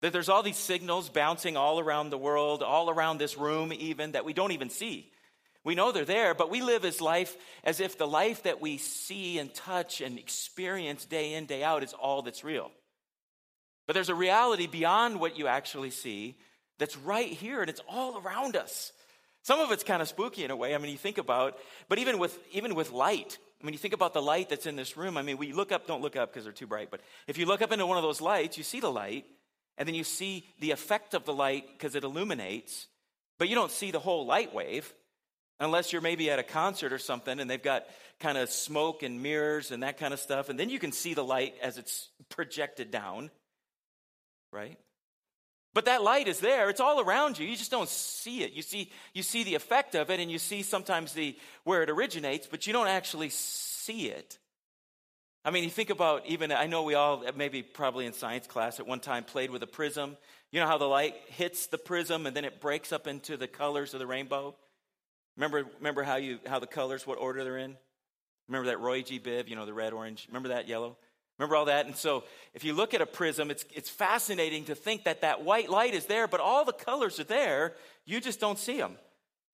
That there's all these signals bouncing all around the world, all around this room, even that we don't even see. We know they're there, but we live as life as if the life that we see and touch and experience day in, day out is all that's real. But there's a reality beyond what you actually see that's right here and it's all around us. Some of it's kind of spooky in a way. I mean, you think about, but even with even with light, I mean, you think about the light that's in this room. I mean, we look up, don't look up because they're too bright, but if you look up into one of those lights, you see the light, and then you see the effect of the light because it illuminates, but you don't see the whole light wave unless you're maybe at a concert or something and they've got kind of smoke and mirrors and that kind of stuff, and then you can see the light as it's projected down, right? But that light is there. It's all around you. You just don't see it. You see, you see the effect of it and you see sometimes the where it originates, but you don't actually see it. I mean, you think about even, I know we all, maybe probably in science class at one time, played with a prism. You know how the light hits the prism and then it breaks up into the colors of the rainbow? Remember, remember how, you, how the colors, what order they're in? Remember that Roy G. Biv, you know, the red, orange? Remember that yellow? Remember all that? And so if you look at a prism, it's, it's fascinating to think that that white light is there, but all the colors are there. You just don't see them.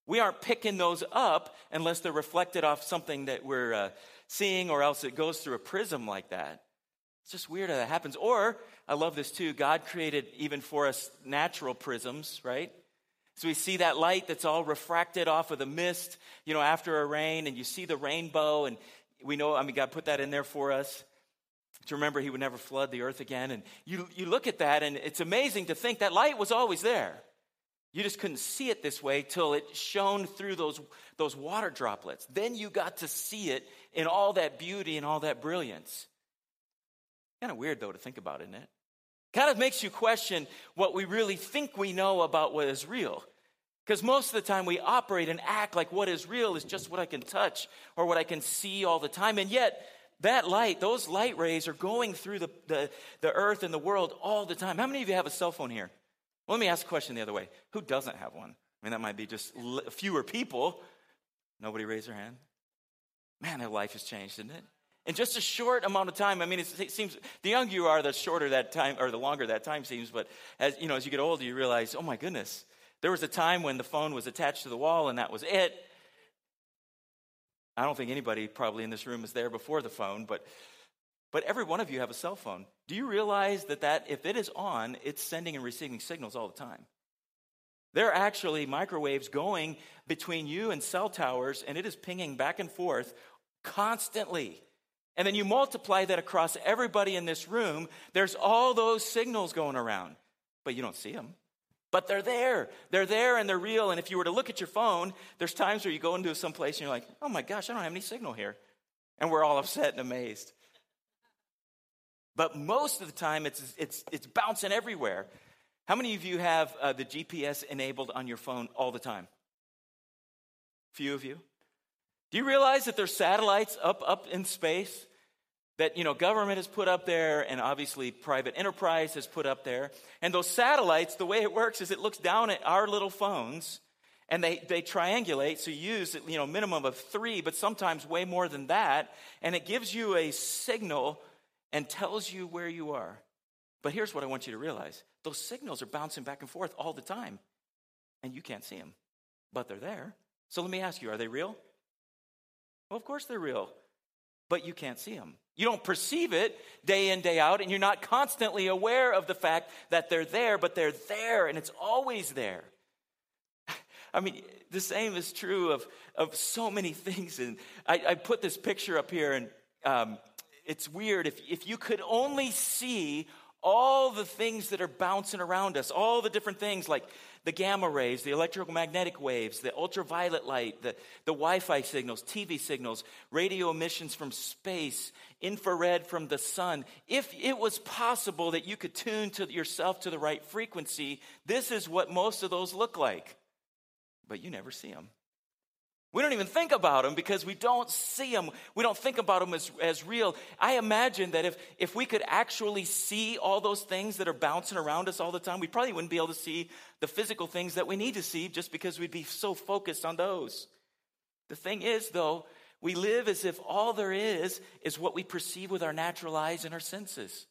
We aren't picking those up unless they're reflected off something that we're uh, seeing, or else it goes through a prism like that. It's just weird how that happens. Or, I love this too, God created even for us natural prisms, right? So we see that light that's all refracted off of the mist, you know, after a rain, and you see the rainbow, and we know, I mean, God put that in there for us to remember he would never flood the earth again. And you, you look at that, and it's amazing to think that light was always there. You just couldn't see it this way till it shone through those, those water droplets. Then you got to see it in all that beauty and all that brilliance. Kind of weird, though, to think about, isn't it? Kind of makes you question what we really think we know about what is real. Because most of the time we operate and act like what is real is just what I can touch or what I can see all the time. And yet, that light, those light rays are going through the, the, the earth and the world all the time. How many of you have a cell phone here? Well, let me ask a question the other way. Who doesn't have one? I mean, that might be just fewer people. Nobody raise their hand. Man, their life has changed, isn't it? In just a short amount of time. I mean, it seems the younger you are, the shorter that time, or the longer that time seems. But as you know, as you get older, you realize, oh my goodness, there was a time when the phone was attached to the wall and that was it. I don't think anybody probably in this room is there before the phone, but but every one of you have a cell phone. Do you realize that that if it is on, it's sending and receiving signals all the time? There are actually microwaves going between you and cell towers, and it is pinging back and forth constantly. And then you multiply that across everybody in this room, there's all those signals going around, but you don't see them. But they're there. They're there and they're real. And if you were to look at your phone, there's times where you go into some place and you're like, oh my gosh, I don't have any signal here. And we're all upset and amazed. But most of the time, it's, it's, it's bouncing everywhere. How many of you have uh, the GPS enabled on your phone all the time? Few of you. Do you realize that there's satellites up, up in space that you know government has put up there and obviously private enterprise has put up there and those satellites the way it works is it looks down at our little phones and they, they triangulate so you use you know minimum of three but sometimes way more than that and it gives you a signal and tells you where you are but here's what i want you to realize those signals are bouncing back and forth all the time and you can't see them but they're there so let me ask you are they real well of course they're real but you can't see them you don't perceive it day in, day out, and you're not constantly aware of the fact that they're there, but they're there and it's always there. I mean, the same is true of, of so many things. And I, I put this picture up here, and um, it's weird. If, if you could only see all the things that are bouncing around us, all the different things like the gamma rays, the electromagnetic waves, the ultraviolet light, the, the Wi Fi signals, TV signals, radio emissions from space, infrared from the sun. If it was possible that you could tune to yourself to the right frequency, this is what most of those look like. But you never see them. We don't even think about them because we don't see them. We don't think about them as, as real. I imagine that if, if we could actually see all those things that are bouncing around us all the time, we probably wouldn't be able to see the physical things that we need to see just because we'd be so focused on those. The thing is, though, we live as if all there is is what we perceive with our natural eyes and our senses.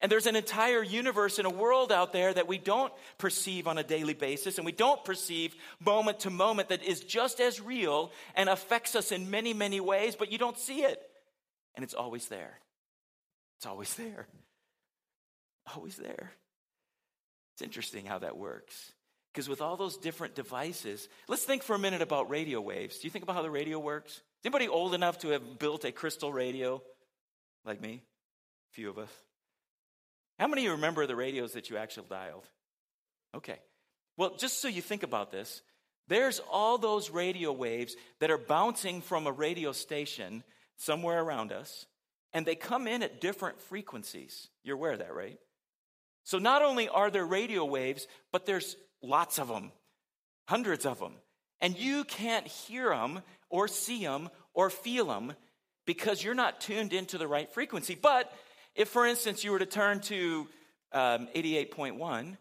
And there's an entire universe and a world out there that we don't perceive on a daily basis and we don't perceive moment to moment that is just as real and affects us in many, many ways, but you don't see it. And it's always there. It's always there. Always there. It's interesting how that works. Because with all those different devices, let's think for a minute about radio waves. Do you think about how the radio works? Is anybody old enough to have built a crystal radio like me? A few of us. How many of you remember the radios that you actually dialed? Okay. Well, just so you think about this, there's all those radio waves that are bouncing from a radio station somewhere around us, and they come in at different frequencies. You're aware of that, right? So not only are there radio waves, but there's lots of them, hundreds of them. And you can't hear them or see them or feel them because you're not tuned into the right frequency. But if, for instance, you were to turn to um, 88.1,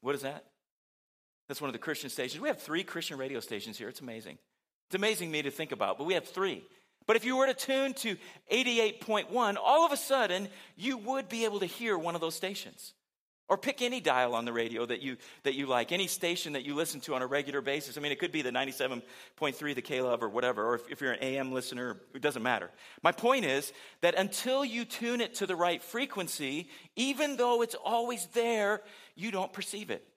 what is that? That's one of the Christian stations. We have three Christian radio stations here. It's amazing. It's amazing me to think about, but we have three. But if you were to tune to 88.1, all of a sudden you would be able to hear one of those stations. Or pick any dial on the radio that you, that you like, any station that you listen to on a regular basis. I mean, it could be the 97.3, the K-Love, or whatever, or if, if you're an AM listener, it doesn't matter. My point is that until you tune it to the right frequency, even though it's always there, you don't perceive it.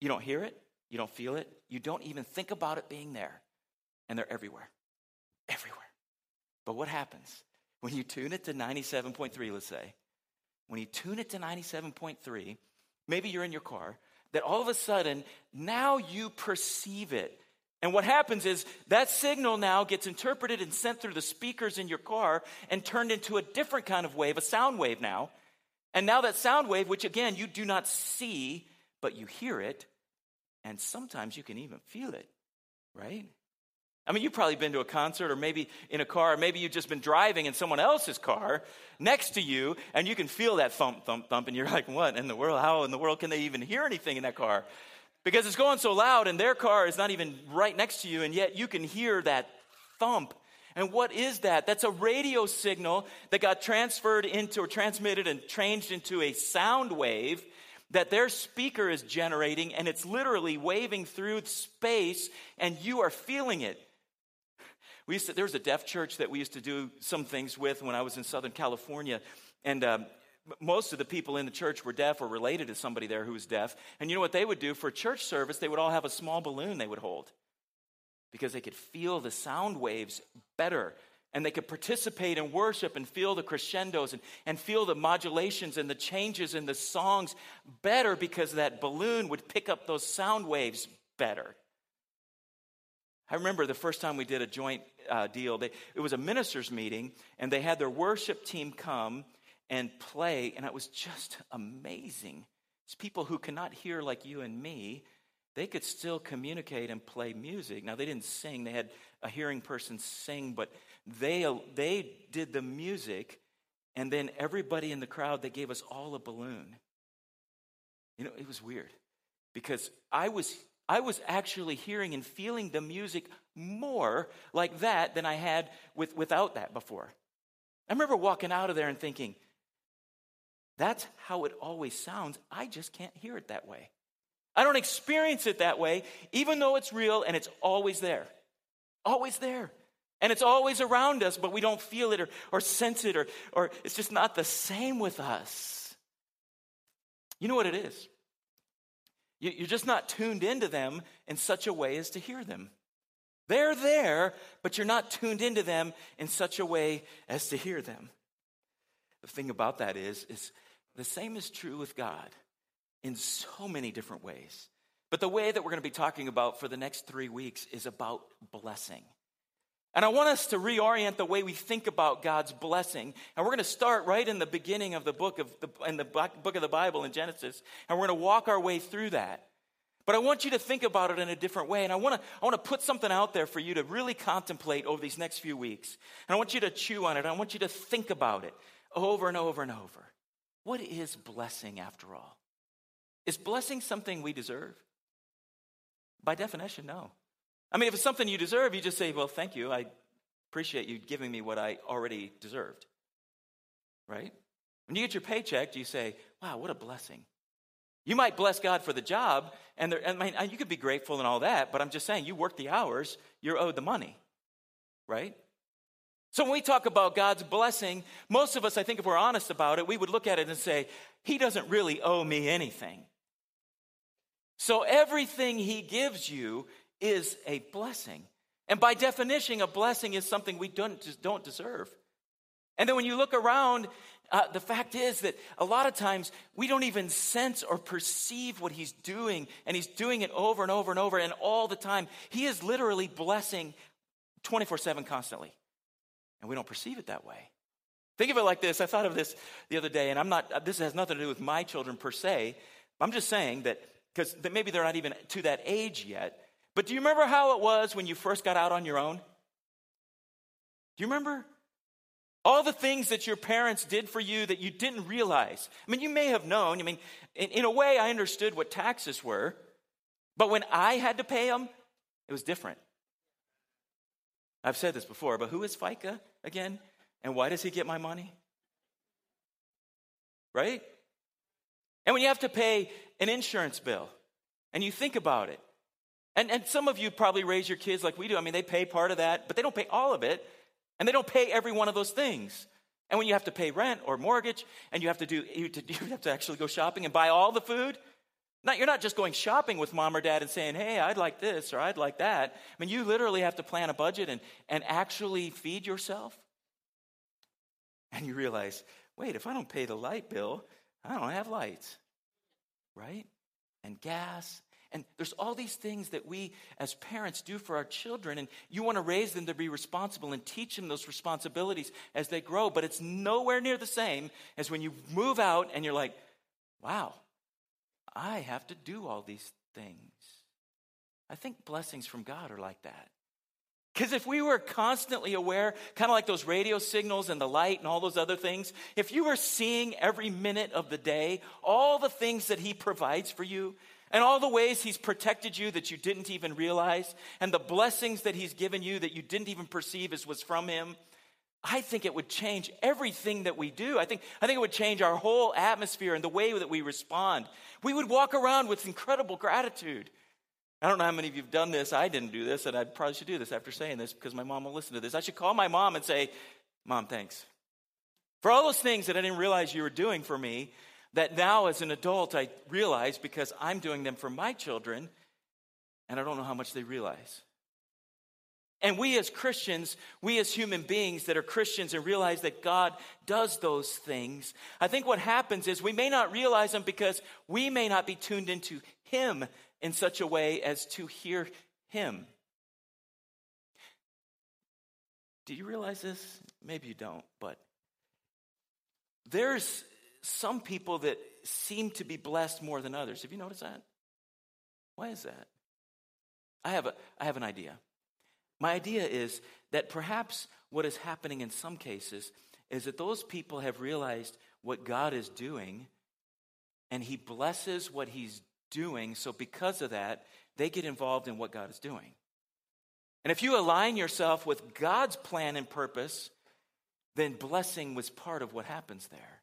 You don't hear it, you don't feel it, you don't even think about it being there. And they're everywhere. Everywhere. But what happens? When you tune it to 97.3, let's say, when you tune it to 97.3, maybe you're in your car, that all of a sudden now you perceive it. And what happens is that signal now gets interpreted and sent through the speakers in your car and turned into a different kind of wave, a sound wave now. And now that sound wave, which again you do not see, but you hear it, and sometimes you can even feel it, right? I mean, you've probably been to a concert or maybe in a car, or maybe you've just been driving in someone else's car next to you, and you can feel that thump, thump, thump, and you're like, what in the world? How in the world can they even hear anything in that car? Because it's going so loud, and their car is not even right next to you, and yet you can hear that thump. And what is that? That's a radio signal that got transferred into or transmitted and changed into a sound wave that their speaker is generating, and it's literally waving through space, and you are feeling it. We used to, there was a deaf church that we used to do some things with when I was in Southern California. And um, most of the people in the church were deaf or related to somebody there who was deaf. And you know what they would do for church service? They would all have a small balloon they would hold because they could feel the sound waves better. And they could participate in worship and feel the crescendos and, and feel the modulations and the changes in the songs better because that balloon would pick up those sound waves better. I remember the first time we did a joint uh, deal. They, it was a ministers' meeting, and they had their worship team come and play, and it was just amazing. It's people who cannot hear like you and me. They could still communicate and play music. Now, they didn't sing, they had a hearing person sing, but they, they did the music, and then everybody in the crowd, they gave us all a balloon. You know, it was weird because I was I was actually hearing and feeling the music more like that than I had with, without that before. I remember walking out of there and thinking, that's how it always sounds. I just can't hear it that way. I don't experience it that way, even though it's real and it's always there. Always there. And it's always around us, but we don't feel it or, or sense it, or, or it's just not the same with us. You know what it is? You're just not tuned into them in such a way as to hear them. They're there, but you're not tuned into them in such a way as to hear them. The thing about that is, is the same is true with God in so many different ways. But the way that we're going to be talking about for the next three weeks is about blessing. And I want us to reorient the way we think about God's blessing. And we're going to start right in the beginning of the book of the, in the book of the Bible in Genesis, and we're going to walk our way through that. But I want you to think about it in a different way. And I want to, I want to put something out there for you to really contemplate over these next few weeks. And I want you to chew on it. I want you to think about it over and over and over. What is blessing after all? Is blessing something we deserve? By definition, no. I mean, if it's something you deserve, you just say, well, thank you. I appreciate you giving me what I already deserved. Right? When you get your paycheck, you say, wow, what a blessing? You might bless God for the job, and, there, mean, you could be grateful and all that, but I'm just saying, you work the hours, you're owed the money, right? So when we talk about God's blessing, most of us, I think if we're honest about it, we would look at it and say, He doesn't really owe me anything. So everything He gives you is a blessing. And by definition, a blessing is something we don't, don't deserve. And then when you look around, uh, the fact is that a lot of times we don't even sense or perceive what he's doing, and he's doing it over and over and over and all the time. He is literally blessing 24 7 constantly, and we don't perceive it that way. Think of it like this. I thought of this the other day, and I'm not, this has nothing to do with my children per se. I'm just saying that because maybe they're not even to that age yet. But do you remember how it was when you first got out on your own? Do you remember? All the things that your parents did for you that you didn't realize. I mean, you may have known. I mean, in, in a way, I understood what taxes were. But when I had to pay them, it was different. I've said this before, but who is FICA again? And why does he get my money? Right? And when you have to pay an insurance bill, and you think about it, and, and some of you probably raise your kids like we do. I mean, they pay part of that, but they don't pay all of it. And they don't pay every one of those things. And when you have to pay rent or mortgage, and you have to do, you, have to actually go shopping and buy all the food, not, you're not just going shopping with mom or dad and saying, hey, I'd like this or I'd like that. I mean, you literally have to plan a budget and, and actually feed yourself. And you realize, wait, if I don't pay the light bill, I don't have lights, right? And gas and there's all these things that we as parents do for our children, and you want to raise them to be responsible and teach them those responsibilities as they grow, but it's nowhere near the same as when you move out and you're like, wow, I have to do all these things. I think blessings from God are like that. Because if we were constantly aware, kind of like those radio signals and the light and all those other things, if you were seeing every minute of the day all the things that He provides for you, and all the ways He's protected you that you didn't even realize, and the blessings that He's given you that you didn't even perceive as was from Him, I think it would change everything that we do. I think, I think it would change our whole atmosphere and the way that we respond. We would walk around with incredible gratitude. I don't know how many of you have done this. I didn't do this, and I probably should do this after saying this because my mom will listen to this. I should call my mom and say, Mom, thanks. For all those things that I didn't realize you were doing for me, that now as an adult I realize because I'm doing them for my children, and I don't know how much they realize. And we as Christians, we as human beings that are Christians and realize that God does those things, I think what happens is we may not realize them because we may not be tuned into Him in such a way as to hear Him. Do you realize this? Maybe you don't, but there's some people that seem to be blessed more than others. Have you noticed that? Why is that? I have, a, I have an idea. My idea is that perhaps what is happening in some cases is that those people have realized what God is doing and He blesses what He's doing. So, because of that, they get involved in what God is doing. And if you align yourself with God's plan and purpose, then blessing was part of what happens there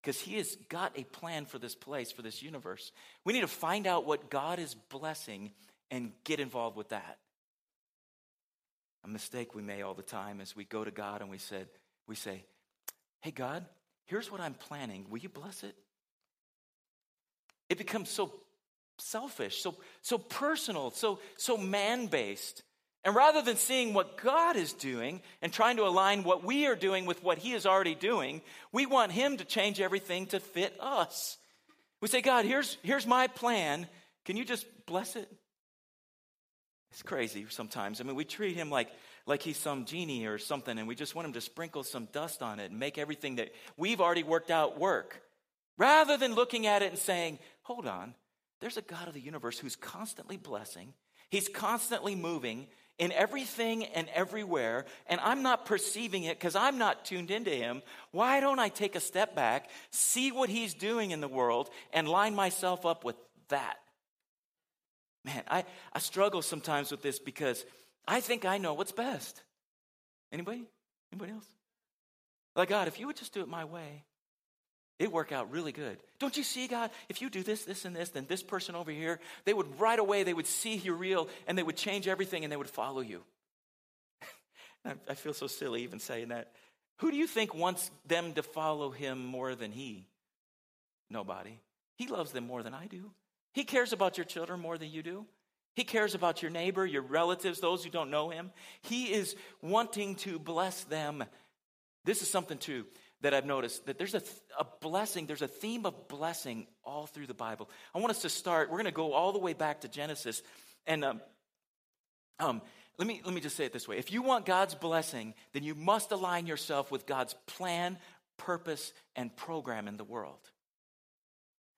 because He has got a plan for this place, for this universe. We need to find out what God is blessing and get involved with that. A mistake we make all the time is we go to God and we said, we say, Hey God, here's what I'm planning. Will you bless it? It becomes so selfish, so so personal, so so man-based. And rather than seeing what God is doing and trying to align what we are doing with what He is already doing, we want Him to change everything to fit us. We say, God, here's, here's my plan. Can you just bless it? It's crazy sometimes. I mean, we treat Him like, like He's some genie or something, and we just want Him to sprinkle some dust on it and make everything that we've already worked out work. Rather than looking at it and saying, hold on, there's a God of the universe who's constantly blessing, He's constantly moving, in everything and everywhere, and I'm not perceiving it because I'm not tuned into Him, why don't I take a step back, see what He's doing in the world, and line myself up with that? Man, I, I struggle sometimes with this because I think I know what's best. Anybody? Anybody else? Like, God, if you would just do it my way, It work out really good. Don't you see, God? If you do this, this, and this, then this person over here, they would right away, they would see you're real and they would change everything and they would follow you. I feel so silly even saying that. Who do you think wants them to follow him more than he? Nobody. He loves them more than I do. He cares about your children more than you do. He cares about your neighbor, your relatives, those who don't know him. He is wanting to bless them. This is something, too, that I've noticed that there's a, a blessing, there's a theme of blessing all through the Bible. I want us to start, we're going to go all the way back to Genesis. And um, um, let, me, let me just say it this way if you want God's blessing, then you must align yourself with God's plan, purpose, and program in the world.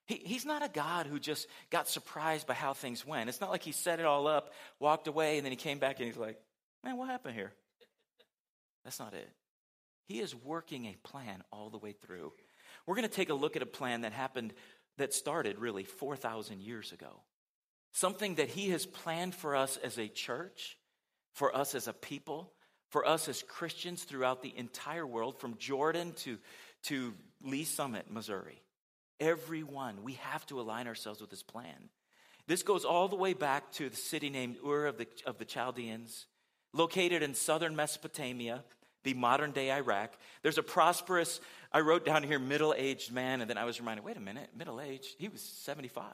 He, he's not a God who just got surprised by how things went. It's not like he set it all up, walked away, and then he came back and he's like, man, what happened here? That's not it. He is working a plan all the way through. We're going to take a look at a plan that happened, that started really 4,000 years ago. Something that he has planned for us as a church, for us as a people, for us as Christians throughout the entire world, from Jordan to, to Lee's Summit, Missouri. Everyone, we have to align ourselves with this plan. This goes all the way back to the city named Ur of the, of the Chaldeans, located in southern Mesopotamia, the modern day Iraq. There's a prosperous, I wrote down here, middle aged man, and then I was reminded wait a minute, middle aged? He was 75.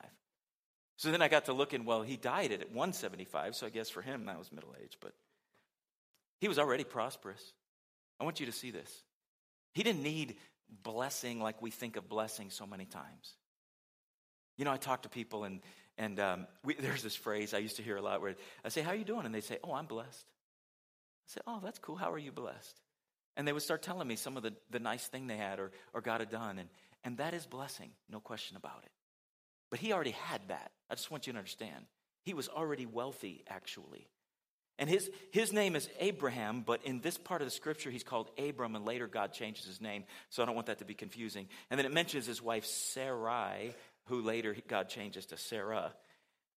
So then I got to looking, well, he died at 175, so I guess for him that was middle age, but he was already prosperous. I want you to see this. He didn't need blessing like we think of blessing so many times. You know, I talk to people, and, and um, we, there's this phrase I used to hear a lot where I say, How are you doing? And they say, Oh, I'm blessed. Say, Oh, that's cool. How are you blessed? And they would start telling me some of the, the nice thing they had or, or had done. And, and that is blessing, no question about it. But he already had that. I just want you to understand. He was already wealthy, actually. And his, his name is Abraham, but in this part of the scripture, he's called Abram, and later God changes his name. So I don't want that to be confusing. And then it mentions his wife Sarai, who later God changes to Sarah.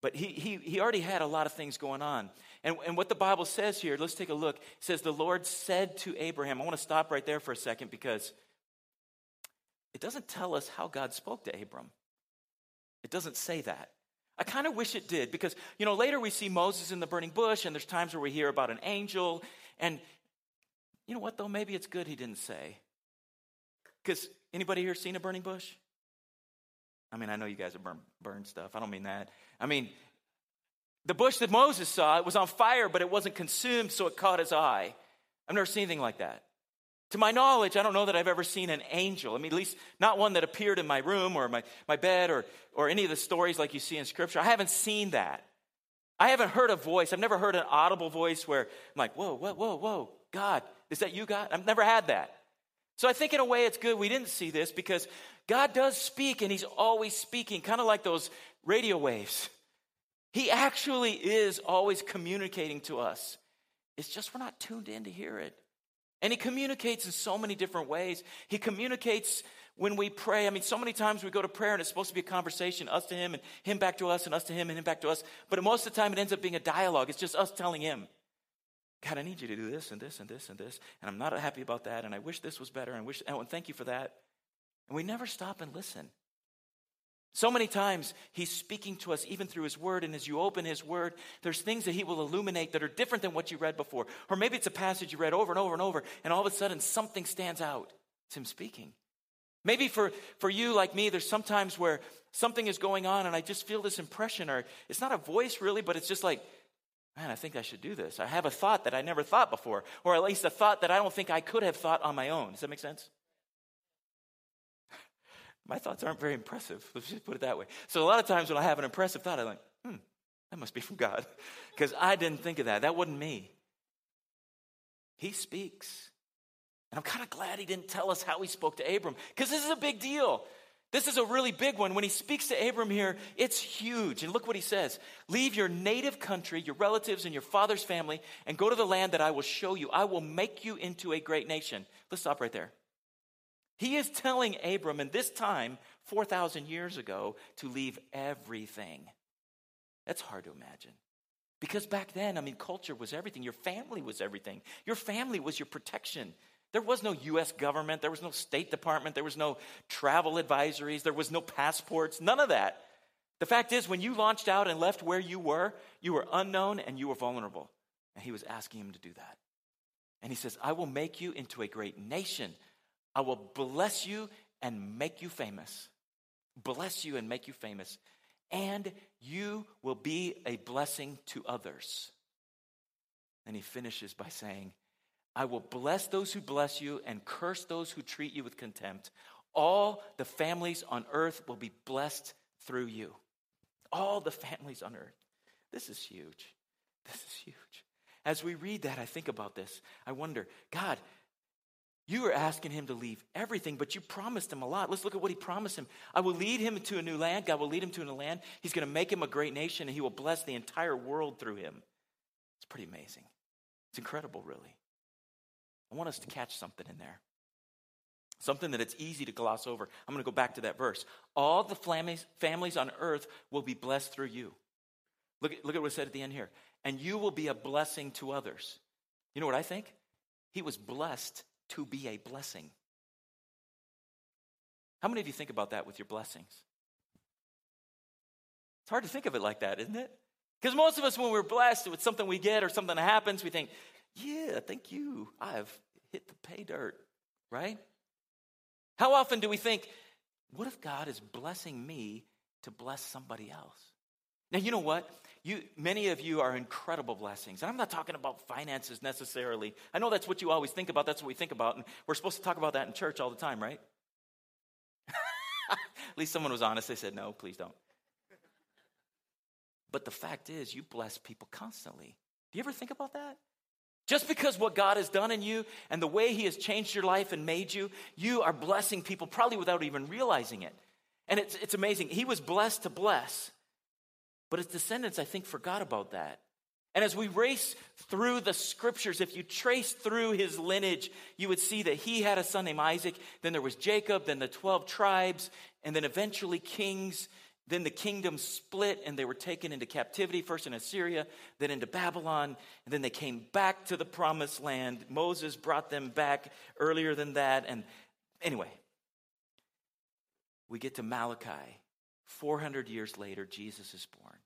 But he, he, he already had a lot of things going on. And, and what the Bible says here, let's take a look. It says, The Lord said to Abraham, I want to stop right there for a second because it doesn't tell us how God spoke to Abram. It doesn't say that. I kind of wish it did because, you know, later we see Moses in the burning bush and there's times where we hear about an angel. And you know what, though? Maybe it's good he didn't say. Because anybody here seen a burning bush? I mean, I know you guys have burned, stuff. I don't mean that. I mean, the bush that Moses saw, it was on fire, but it wasn't consumed, so it caught his eye. I've never seen anything like that. To my knowledge, I don't know that I've ever seen an angel. I mean, at least not one that appeared in my room or my, my bed or, or any of the stories like you see in Scripture. I haven't seen that. I haven't heard a voice. I've never heard an audible voice where I'm like, whoa, whoa, whoa, whoa, God, is that you, God? I've never had that. So I think in a way it's good we didn't see this because God does speak and He's always speaking, kind of like those radio waves. He actually is always communicating to us. It's just we're not tuned in to hear it. And he communicates in so many different ways. He communicates when we pray. I mean, so many times we go to prayer and it's supposed to be a conversation, us to him and him back to us and us to him and him back to us. But most of the time it ends up being a dialogue. It's just us telling him, God, I need you to do this and this and this and this. And I'm not happy about that. And I wish this was better. And wish, oh, and thank you for that. And we never stop and listen. So many times he's speaking to us even through his word, and as you open his word, there's things that he will illuminate that are different than what you read before. Or maybe it's a passage you read over and over and over, and all of a sudden something stands out. It's him speaking. Maybe for, for you, like me, there's sometimes where something is going on, and I just feel this impression, or it's not a voice really, but it's just like, man, I think I should do this. I have a thought that I never thought before, or at least a thought that I don't think I could have thought on my own. Does that make sense? my thoughts aren't very impressive. Let's just put it that way. So a lot of times when I have an impressive thought, I'm like, hmm, that must be from God. Because I didn't think of that. That wasn't me. He speaks. And I'm kind of glad he didn't tell us how he spoke to Abram, because this is a big deal. This is a really big one. When he speaks to Abram here, it's huge. And look what he says Leave your native country, your relatives, and your father's family, and go to the land that I will show you. I will make you into a great nation. Let's stop right there. He is telling Abram in this time, 4,000 years ago, to leave everything. That's hard to imagine. Because back then, I mean, culture was everything. Your family was everything. Your family was your protection. There was no US government, there was no State Department, there was no travel advisories, there was no passports, none of that. The fact is, when you launched out and left where you were, you were unknown and you were vulnerable. And he was asking him to do that. And he says, I will make you into a great nation. I will bless you and make you famous. Bless you and make you famous. And you will be a blessing to others. And he finishes by saying, I will bless those who bless you and curse those who treat you with contempt. All the families on earth will be blessed through you. All the families on earth. This is huge. This is huge. As we read that, I think about this. I wonder, God, you are asking him to leave everything, but you promised him a lot. Let's look at what he promised him. I will lead him to a new land. God will lead him to a new land. He's going to make him a great nation, and he will bless the entire world through him. It's pretty amazing. It's incredible, really. I want us to catch something in there. Something that it's easy to gloss over. I'm going to go back to that verse. All the families, on earth will be blessed through you. Look, look at what it said at the end here. And you will be a blessing to others. You know what I think? He was blessed to be a blessing. How many of you think about that with your blessings? It's hard to think of it like that, isn't it? Because most of us, when we're blessed with something we get or something that happens, we think, yeah, thank you. I've hit the pay dirt, right? How often do we think, what if God is blessing me to bless somebody else? Now, you know what? You, many of you are incredible blessings. And I'm not talking about finances necessarily. I know that's what you always think about. That's what we think about. And we're supposed to talk about that in church all the time, right? At least someone was honest. They said, no, please don't. But the fact is, you bless people constantly. Do you ever think about that? Just because what God has done in you and the way He has changed your life and made you, you are blessing people probably without even realizing it. And it's, it's amazing. He was blessed to bless, but his descendants, I think, forgot about that. And as we race through the scriptures, if you trace through his lineage, you would see that he had a son named Isaac, then there was Jacob, then the 12 tribes, and then eventually kings. Then the kingdom split and they were taken into captivity, first in Assyria, then into Babylon, and then they came back to the promised land. Moses brought them back earlier than that. And anyway, we get to Malachi. 400 years later, Jesus is born.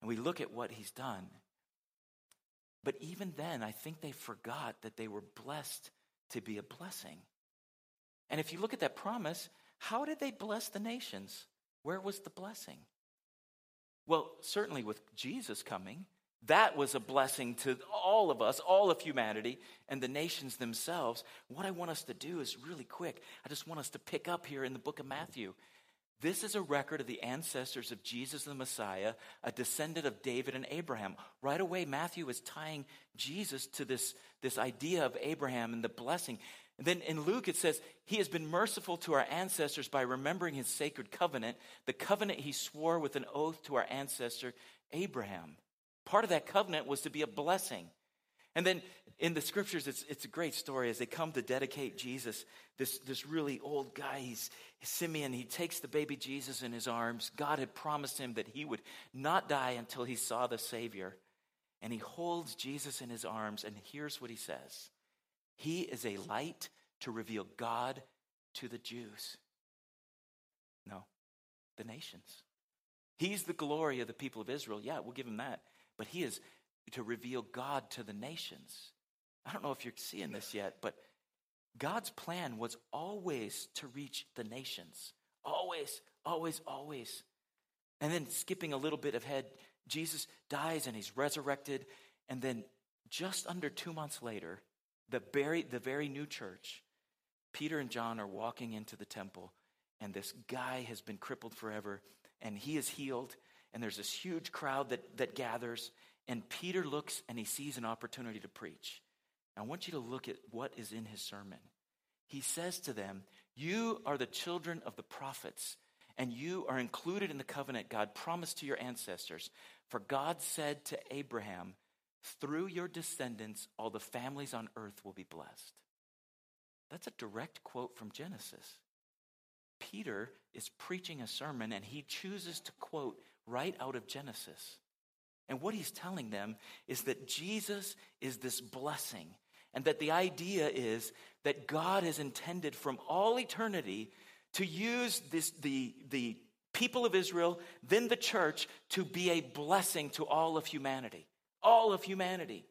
And we look at what he's done. But even then, I think they forgot that they were blessed to be a blessing. And if you look at that promise, how did they bless the nations? Where was the blessing? Well, certainly with Jesus coming, that was a blessing to all of us, all of humanity, and the nations themselves. What I want us to do is really quick. I just want us to pick up here in the book of Matthew. This is a record of the ancestors of Jesus the Messiah, a descendant of David and Abraham. Right away, Matthew is tying Jesus to this, this idea of Abraham and the blessing. And then in Luke, it says, He has been merciful to our ancestors by remembering His sacred covenant, the covenant He swore with an oath to our ancestor Abraham. Part of that covenant was to be a blessing. And then in the scriptures, it's, it's a great story as they come to dedicate Jesus. This, this really old guy, he's Simeon, he takes the baby Jesus in his arms. God had promised him that he would not die until he saw the Savior. And he holds Jesus in his arms, and here's what he says he is a light to reveal God to the Jews. No, the nations. He's the glory of the people of Israel. Yeah, we'll give him that. But he is to reveal God to the nations. I don't know if you're seeing this yet, but God's plan was always to reach the nations. Always, always, always. And then skipping a little bit ahead, Jesus dies and he's resurrected. And then just under two months later, the very, the very new church, Peter and John are walking into the temple, and this guy has been crippled forever, and he is healed, and there's this huge crowd that, that gathers, and Peter looks and he sees an opportunity to preach. I want you to look at what is in his sermon. He says to them, You are the children of the prophets, and you are included in the covenant God promised to your ancestors. For God said to Abraham, through your descendants, all the families on earth will be blessed. That's a direct quote from Genesis. Peter is preaching a sermon and he chooses to quote right out of Genesis. And what he's telling them is that Jesus is this blessing. And that the idea is that God has intended from all eternity to use this, the, the people of Israel, then the church, to be a blessing to all of humanity. All of humanity.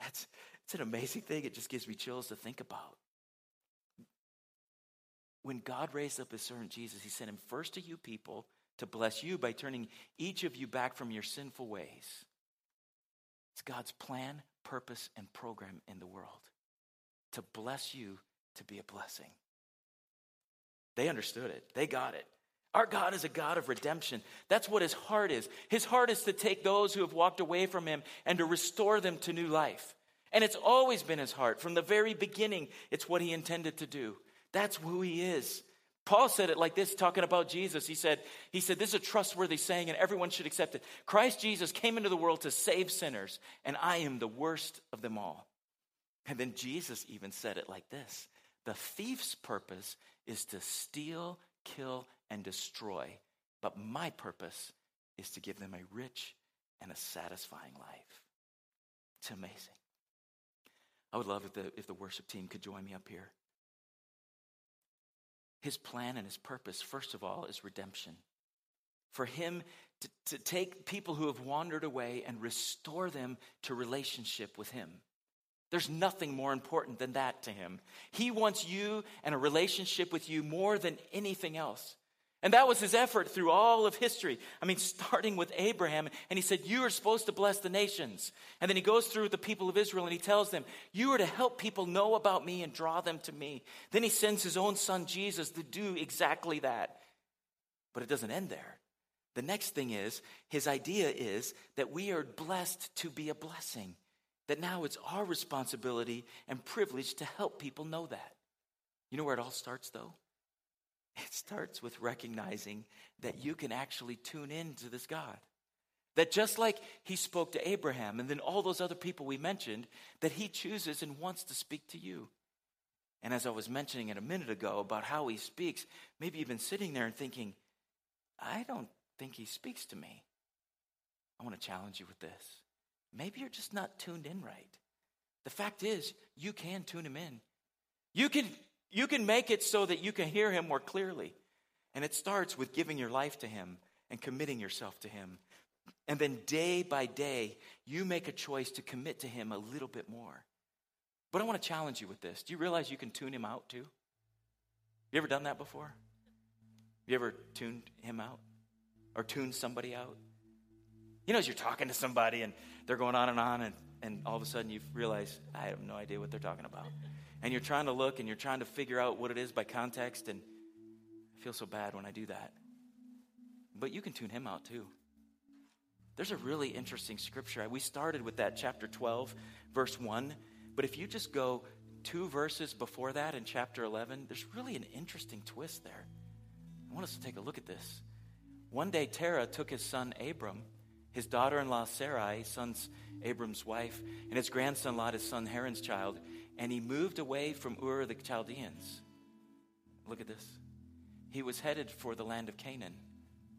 That's, it's an amazing thing. It just gives me chills to think about. When God raised up his servant Jesus, he sent him first to you people to bless you by turning each of you back from your sinful ways. It's God's plan, purpose, and program in the world to bless you to be a blessing. They understood it, they got it. Our God is a God of redemption. That's what his heart is. His heart is to take those who have walked away from him and to restore them to new life. And it's always been his heart. From the very beginning, it's what he intended to do. That's who he is. Paul said it like this, talking about Jesus. He said, he said, This is a trustworthy saying, and everyone should accept it. Christ Jesus came into the world to save sinners, and I am the worst of them all. And then Jesus even said it like this The thief's purpose is to steal, kill, and destroy, but my purpose is to give them a rich and a satisfying life. It's amazing. I would love if the, if the worship team could join me up here. His plan and his purpose, first of all, is redemption. For him to, to take people who have wandered away and restore them to relationship with him. There's nothing more important than that to him. He wants you and a relationship with you more than anything else. And that was his effort through all of history. I mean, starting with Abraham, and he said, You are supposed to bless the nations. And then he goes through the people of Israel and he tells them, You are to help people know about me and draw them to me. Then he sends his own son, Jesus, to do exactly that. But it doesn't end there. The next thing is, his idea is that we are blessed to be a blessing. That now it's our responsibility and privilege to help people know that. You know where it all starts, though? It starts with recognizing that you can actually tune in to this God. That just like he spoke to Abraham and then all those other people we mentioned, that he chooses and wants to speak to you. And as I was mentioning it a minute ago about how he speaks, maybe you've been sitting there and thinking, I don't think he speaks to me. I want to challenge you with this. Maybe you're just not tuned in right. The fact is, you can tune him in. You can you can make it so that you can hear him more clearly. And it starts with giving your life to him and committing yourself to him. And then day by day, you make a choice to commit to him a little bit more. But I want to challenge you with this. Do you realize you can tune him out too? You ever done that before? You ever tuned him out? Or tuned somebody out? You know, as you're talking to somebody and they're going on and on, and, and all of a sudden you realize, I have no idea what they're talking about and you're trying to look and you're trying to figure out what it is by context, and I feel so bad when I do that. But you can tune him out too. There's a really interesting scripture. We started with that chapter 12, verse 1, but if you just go two verses before that in chapter 11, there's really an interesting twist there. I want us to take a look at this. One day, Terah took his son Abram, his daughter in law Sarai, his son's Abram's wife, and his grandson Lot, his son Haran's child, and he moved away from Ur the Chaldeans. Look at this. He was headed for the land of Canaan.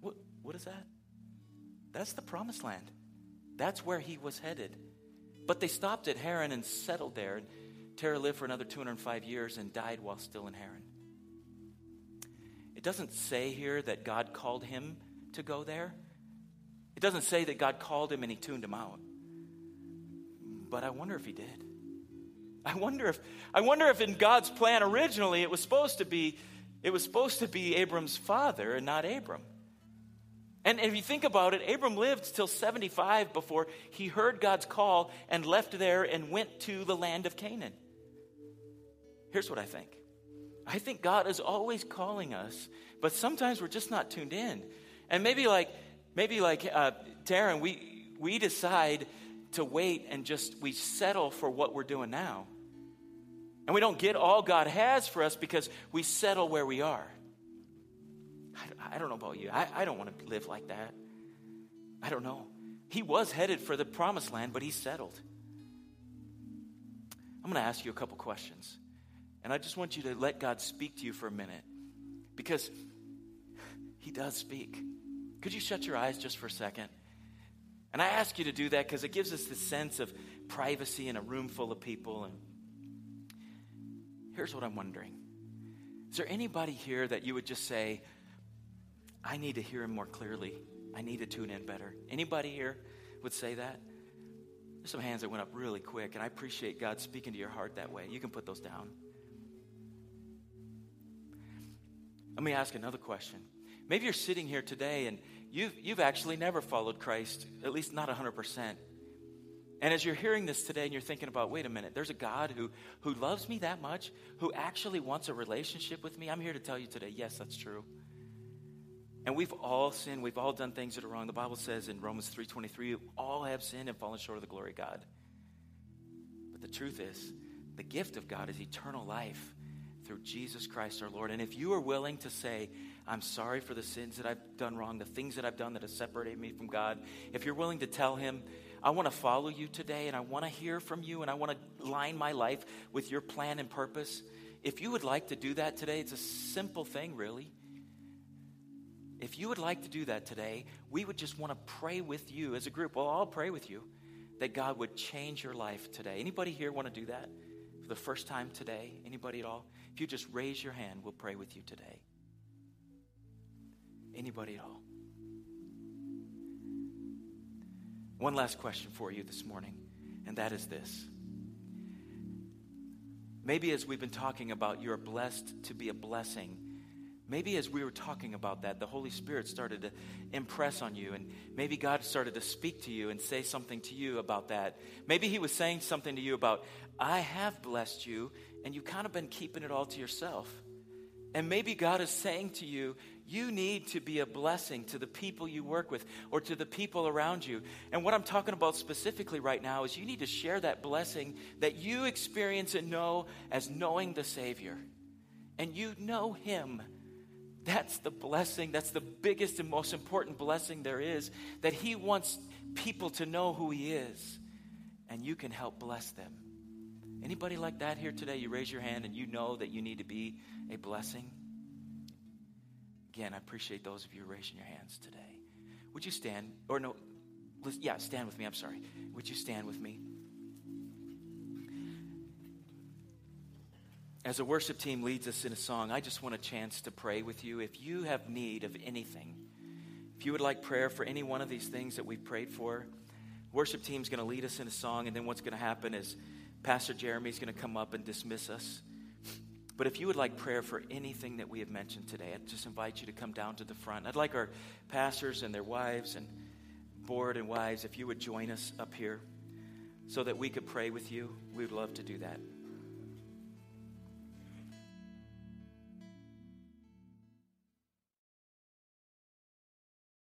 What, what is that? That's the promised land. That's where he was headed. But they stopped at Haran and settled there. And Terah lived for another 205 years and died while still in Haran. It doesn't say here that God called him to go there. It doesn't say that God called him and he tuned him out. But I wonder if he did. I wonder if I wonder if in God's plan originally it was supposed to be it was supposed to be Abram's father and not Abram. And if you think about it, Abram lived till 75 before he heard God's call and left there and went to the land of Canaan. Here's what I think I think God is always calling us, but sometimes we're just not tuned in. And maybe like, maybe like uh, Terah, we, we decide to wait and just we settle for what we're doing now. And we don't get all God has for us because we settle where we are. I, I don't know about you. I, I don't want to live like that. I don't know. He was headed for the promised land, but he settled. I'm going to ask you a couple questions. And I just want you to let God speak to you for a minute because he does speak. Could you shut your eyes just for a second? And I ask you to do that because it gives us the sense of privacy in a room full of people. And here's what I'm wondering Is there anybody here that you would just say, I need to hear him more clearly? I need to tune in better? Anybody here would say that? There's some hands that went up really quick, and I appreciate God speaking to your heart that way. You can put those down. Let me ask another question. Maybe you're sitting here today and you've, you've actually never followed Christ, at least not 100%. And as you're hearing this today and you're thinking about, wait a minute, there's a God who, who loves me that much, who actually wants a relationship with me, I'm here to tell you today, yes, that's true. And we've all sinned, we've all done things that are wrong. The Bible says in Romans 3:23, all have sinned and fallen short of the glory of God. But the truth is, the gift of God is eternal life through Jesus Christ our Lord. And if you are willing to say, I'm sorry for the sins that I've done wrong, the things that I've done that have separated me from God, if you're willing to tell Him, I want to follow you today and I want to hear from you and I want to line my life with your plan and purpose, if you would like to do that today, it's a simple thing, really. If you would like to do that today, we would just want to pray with you as a group. Well, I'll pray with you that God would change your life today. Anybody here want to do that for the first time today? Anybody at all? If you just raise your hand, we'll pray with you today. Anybody at all? One last question for you this morning, and that is this. Maybe as we've been talking about, you're blessed to be a blessing Maybe as we were talking about that, the Holy Spirit started to impress on you, and maybe God started to speak to you and say something to you about that. Maybe He was saying something to you about, I have blessed you, and you've kind of been keeping it all to yourself. And maybe God is saying to you, you need to be a blessing to the people you work with or to the people around you. And what I'm talking about specifically right now is you need to share that blessing that you experience and know as knowing the Savior. And you know Him that's the blessing. That's the biggest and most important blessing there is that He wants people to know who He is, and you can help bless them. Anybody like that here today? You raise your hand and you know that you need to be a blessing. Again, I appreciate those of you raising your hands today. Would you stand? Or no, yeah, stand with me. I'm sorry. Would you stand with me? As a worship team leads us in a song, I just want a chance to pray with you. If you have need of anything, if you would like prayer for any one of these things that we've prayed for, worship team's going to lead us in a song, and then what's going to happen is Pastor Jeremy's going to come up and dismiss us. But if you would like prayer for anything that we have mentioned today, I just invite you to come down to the front. I'd like our pastors and their wives and board and wives, if you would join us up here so that we could pray with you, we would love to do that.